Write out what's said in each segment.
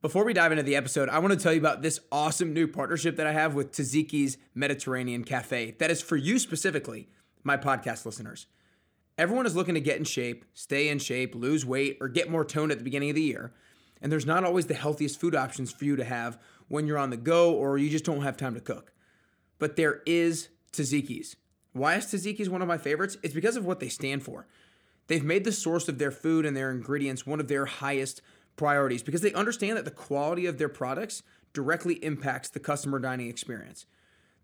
Before we dive into the episode, I want to tell you about this awesome new partnership that I have with Taziki's Mediterranean Cafe. That is for you specifically, my podcast listeners. Everyone is looking to get in shape, stay in shape, lose weight, or get more toned at the beginning of the year. And there's not always the healthiest food options for you to have when you're on the go or you just don't have time to cook. But there is Taziki's. Why is Taziki's one of my favorites? It's because of what they stand for. They've made the source of their food and their ingredients one of their highest priorities because they understand that the quality of their products directly impacts the customer dining experience.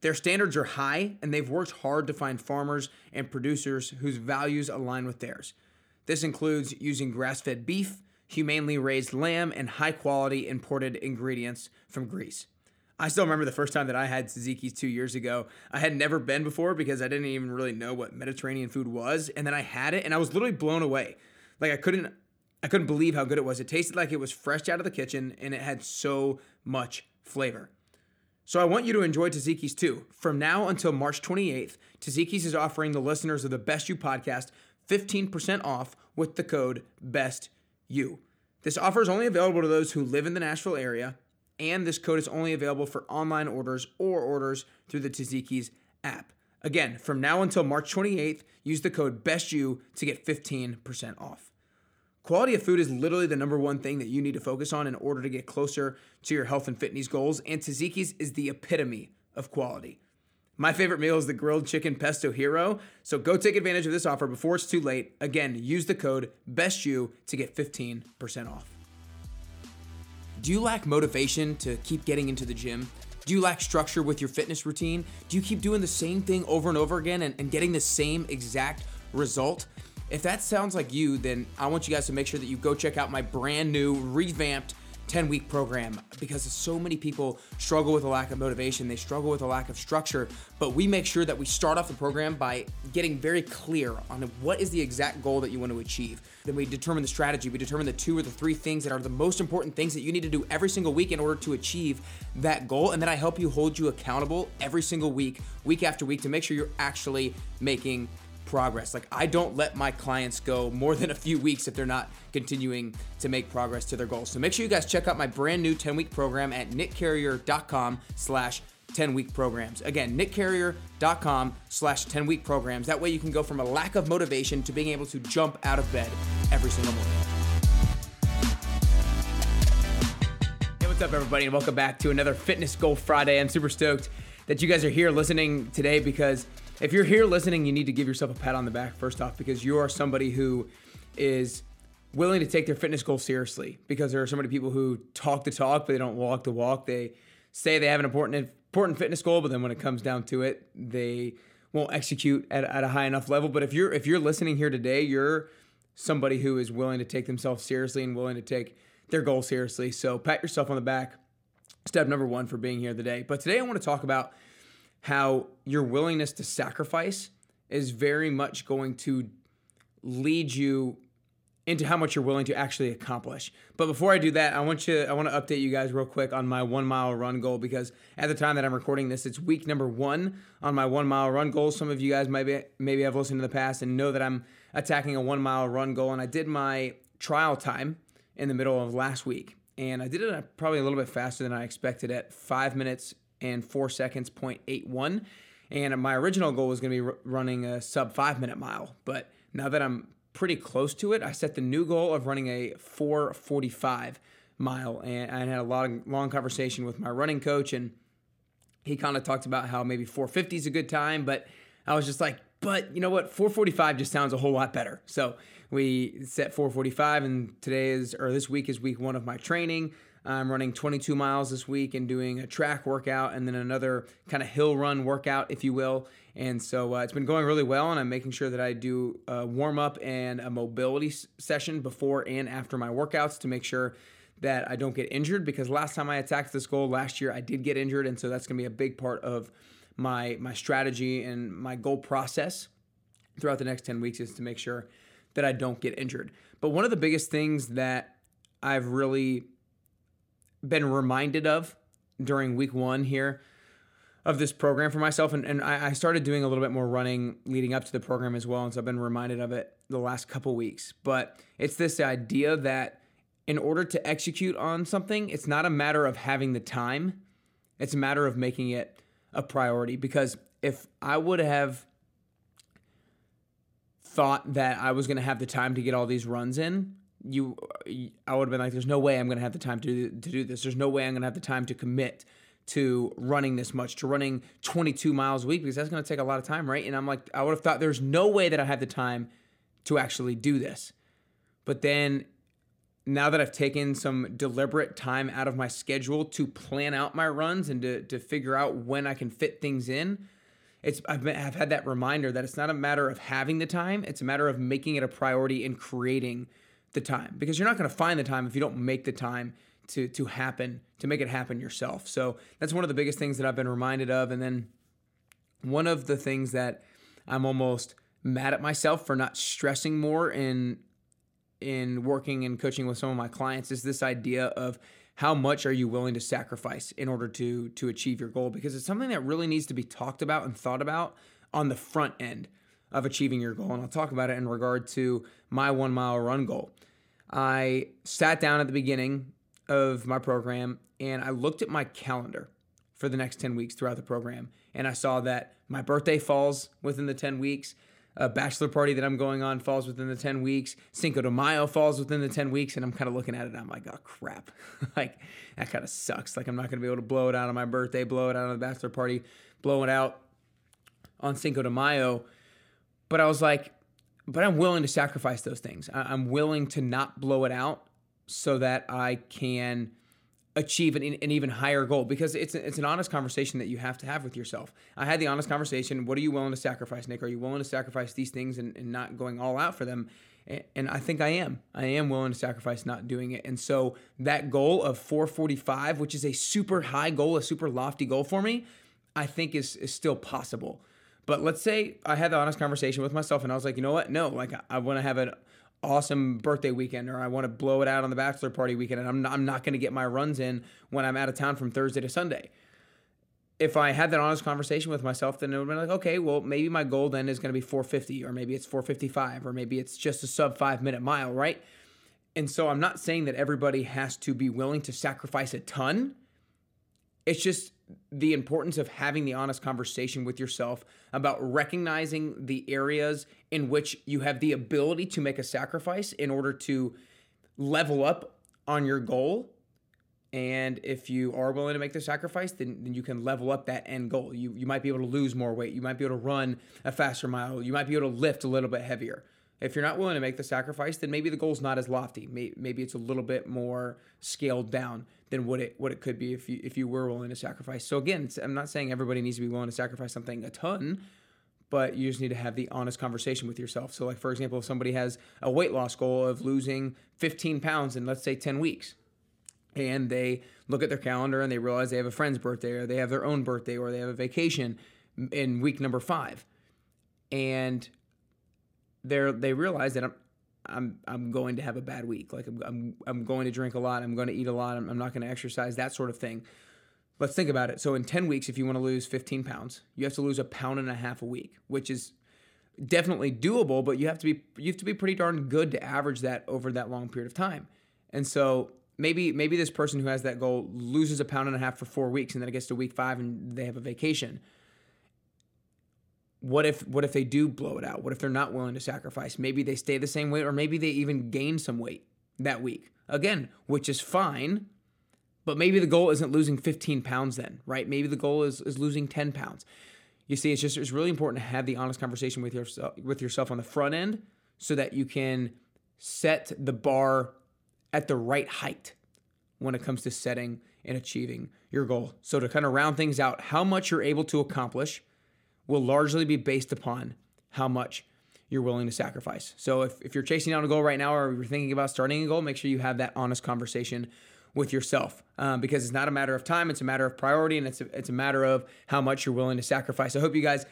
Their standards are high, and they've worked hard to find farmers and producers whose values align with theirs. This includes using grass fed beef, humanely raised lamb, and high quality imported ingredients from Greece. I still remember the first time that I had Taziki's two years ago. I had never been before because I didn't even really know what Mediterranean food was. And then I had it and I was literally blown away. Like I couldn't I couldn't believe how good it was. It tasted like it was fresh out of the kitchen and it had so much flavor. So I want you to enjoy Taziki's too. From now until March 28th, Taziki's is offering the listeners of the Best You podcast 15% off with the code BESTYOU. This offer is only available to those who live in the Nashville area, and this code is only available for online orders or orders through the Taziki's app. Again, from now until March 28th, use the code BESTYOU to get 15% off. Quality of food is literally the number one thing that you need to focus on in order to get closer to your health and fitness goals, and Taziki's is the epitome of quality. My favorite meal is the grilled chicken pesto hero, so go take advantage of this offer before it's too late. Again, use the code BESTYOU to get 15% off. Do you lack motivation to keep getting into the gym? Do you lack structure with your fitness routine? Do you keep doing the same thing over and over again and, and getting the same exact result? If that sounds like you, then I want you guys to make sure that you go check out my brand new, revamped 10 week program because so many people struggle with a lack of motivation. They struggle with a lack of structure. But we make sure that we start off the program by getting very clear on what is the exact goal that you want to achieve. Then we determine the strategy. We determine the two or the three things that are the most important things that you need to do every single week in order to achieve that goal. And then I help you hold you accountable every single week, week after week, to make sure you're actually making progress. Like I don't let my clients go more than a few weeks if they're not continuing to make progress to their goals. So make sure you guys check out my brand new 10-week program at nickcarrier.com slash 10-week programs. Again, nickcarrier.com slash 10-week programs. That way you can go from a lack of motivation to being able to jump out of bed every single morning. Hey, what's up everybody and welcome back to another Fitness Goal Friday. I'm super stoked that you guys are here listening today because – if you're here listening, you need to give yourself a pat on the back first off because you are somebody who is willing to take their fitness goals seriously because there are so many people who talk the talk but they don't walk the walk. They say they have an important important fitness goal, but then when it comes down to it, they won't execute at, at a high enough level. But if you're if you're listening here today, you're somebody who is willing to take themselves seriously and willing to take their goal seriously. So pat yourself on the back. Step number one for being here today. But today I want to talk about how your willingness to sacrifice is very much going to lead you into how much you're willing to actually accomplish. But before I do that, I want you I want to update you guys real quick on my 1 mile run goal because at the time that I'm recording this, it's week number 1 on my 1 mile run goal. Some of you guys maybe maybe have listened in the past and know that I'm attacking a 1 mile run goal and I did my trial time in the middle of last week. And I did it uh, probably a little bit faster than I expected at 5 minutes and 4 seconds 0.81 and my original goal was going to be r- running a sub 5 minute mile but now that I'm pretty close to it I set the new goal of running a 445 mile. And I had a lot of long conversation with my running coach and he kind of talked about how maybe 450 is a good time but I was just like but you know what? 445 just sounds a whole lot better. So we set 445 and today is or this week is week 1 of my training I'm running 22 miles this week and doing a track workout and then another kind of hill run workout, if you will. And so uh, it's been going really well, and I'm making sure that I do a warm up and a mobility session before and after my workouts to make sure that I don't get injured. Because last time I attacked this goal last year, I did get injured, and so that's going to be a big part of my my strategy and my goal process throughout the next 10 weeks is to make sure that I don't get injured. But one of the biggest things that I've really been reminded of during week one here of this program for myself. And, and I, I, started doing a little bit more running leading up to the program as well. And so I've been reminded of it the last couple weeks. But it's this idea that in order to execute on something, it's not a matter of having the time, it's a matter of making it a priority. Because if I would have thought that I was going to have the time to get all these runs in, you, uh, I would have been like, "There's no way I'm going to have the time to to do this. There's no way I'm going to have the time to commit to running this much, to running 22 miles a week, because that's going to take a lot of time, right?" And I'm like, I would have thought there's no way that I have the time to actually do this. But then now that I've taken some deliberate time out of my schedule to plan out my runs and to, to figure out when I can fit things in, it's I've, been, I've had that reminder that it's not a matter of having the time, it's a matter of making it a priority and creating the time because you're not going to find the time if you don't make the time to to happen to make it happen yourself. So that's one of the biggest things that I've been reminded of and then one of the things that I'm almost mad at myself for not stressing more in in working and coaching with some of my clients is this idea of how much are you willing to sacrifice in order to to achieve your goal because it's something that really needs to be talked about and thought about on the front end of achieving your goal and I'll talk about it in regard to my 1 mile run goal. I sat down at the beginning of my program and I looked at my calendar for the next 10 weeks throughout the program and I saw that my birthday falls within the 10 weeks a bachelor party that I'm going on falls within the 10 weeks. Cinco de Mayo falls within the 10 weeks. And I'm kind of looking at it. And I'm like, oh, crap. like, that kind of sucks. Like, I'm not going to be able to blow it out on my birthday, blow it out on the bachelor party, blow it out on Cinco de Mayo. But I was like, but I'm willing to sacrifice those things. I'm willing to not blow it out so that I can achieve an, an, even higher goal because it's it's an honest conversation that you have to have with yourself. I had the honest conversation. What are you willing to sacrifice, Nick? Are you willing to sacrifice these things and, and not going all out for them? And I think I am. I am willing to sacrifice not doing it. And so that goal of 445, which is a super high goal, a super lofty goal for me, I think is is still possible. But let's say I had the honest conversation with myself and I was like, you know what? No, like I, I want to have an awesome birthday weekend or I want to blow it out on the bachelor party weekend and I'm not, I'm not going to get my runs in when I'm out of town from Thursday to Sunday. If I had that honest conversation with myself, then it would be like, okay, well, maybe my goal then is going to be 450 or maybe it's 455 or maybe it's just a sub five minute mile, right? And so I'm not saying that everybody has to be willing to sacrifice a ton. It's just the importance of having the honest conversation with yourself about recognizing the areas in which you have the ability to make a sacrifice in order to level up on your goal. And if you are willing to make the sacrifice, then, then you can level up that end goal. You, you might be able to lose more weight. You might be able to run a faster mile. You might be able to lift a little bit heavier. If you're not willing to make the sacrifice, then maybe the goal's not as lofty. Maybe it's a little bit more scaled down than what it what it could be if you if you were willing to sacrifice. So again, I'm not saying everybody needs to be willing to sacrifice something a ton, but you just need to have the honest conversation with yourself. So like for example, if somebody has a weight loss goal of losing 15 pounds in let's say 10 weeks, and they look at their calendar and they realize they have a friend's birthday or they have their own birthday or they have a vacation in week number five, and they're they realize that I'm I'm I'm going to have a bad week. Like I'm I'm, I'm going to drink a lot. I'm going to eat a lot. I'm, I'm not going to exercise. That sort of thing. Let's think about it. So in 10 weeks, if you want to lose 15 pounds, you have to lose a pound and a half a week, which is definitely doable. But you have to be you have to be pretty darn good to average that over that long period of time. And so maybe maybe this person who has that goal loses a pound and a half for four weeks, and then it gets to week five and they have a vacation what if what if they do blow it out? What if they're not willing to sacrifice? Maybe they stay the same weight or maybe they even gain some weight that week. Again, which is fine, but maybe the goal isn't losing 15 pounds then, right? Maybe the goal is is losing 10 pounds. You see, it's just it's really important to have the honest conversation with yourself with yourself on the front end so that you can set the bar at the right height when it comes to setting and achieving your goal. So to kind of round things out, how much you're able to accomplish will largely be based upon how much you're willing to sacrifice. So if, if you're chasing down a goal right now or you're thinking about starting a goal, make sure you have that honest conversation with yourself um, because it's not a matter of time, it's a matter of priority, and it's a, it's a matter of how much you're willing to sacrifice. I hope you guys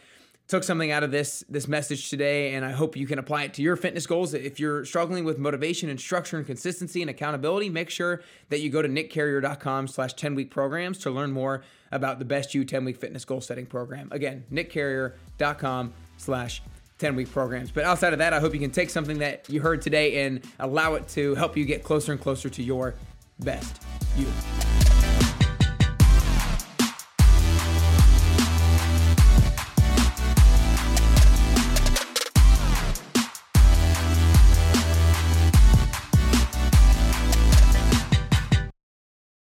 took something out of this this message today and I hope you can apply it to your fitness goals. If you're struggling with motivation and structure and consistency and accountability, make sure that you go to nickcarrier.com slash 10 week programs to learn more about the best you 10 week fitness goal setting program. Again, nickcarrier.com slash 10 week programs. But outside of that, I hope you can take something that you heard today and allow it to help you get closer and closer to your best you.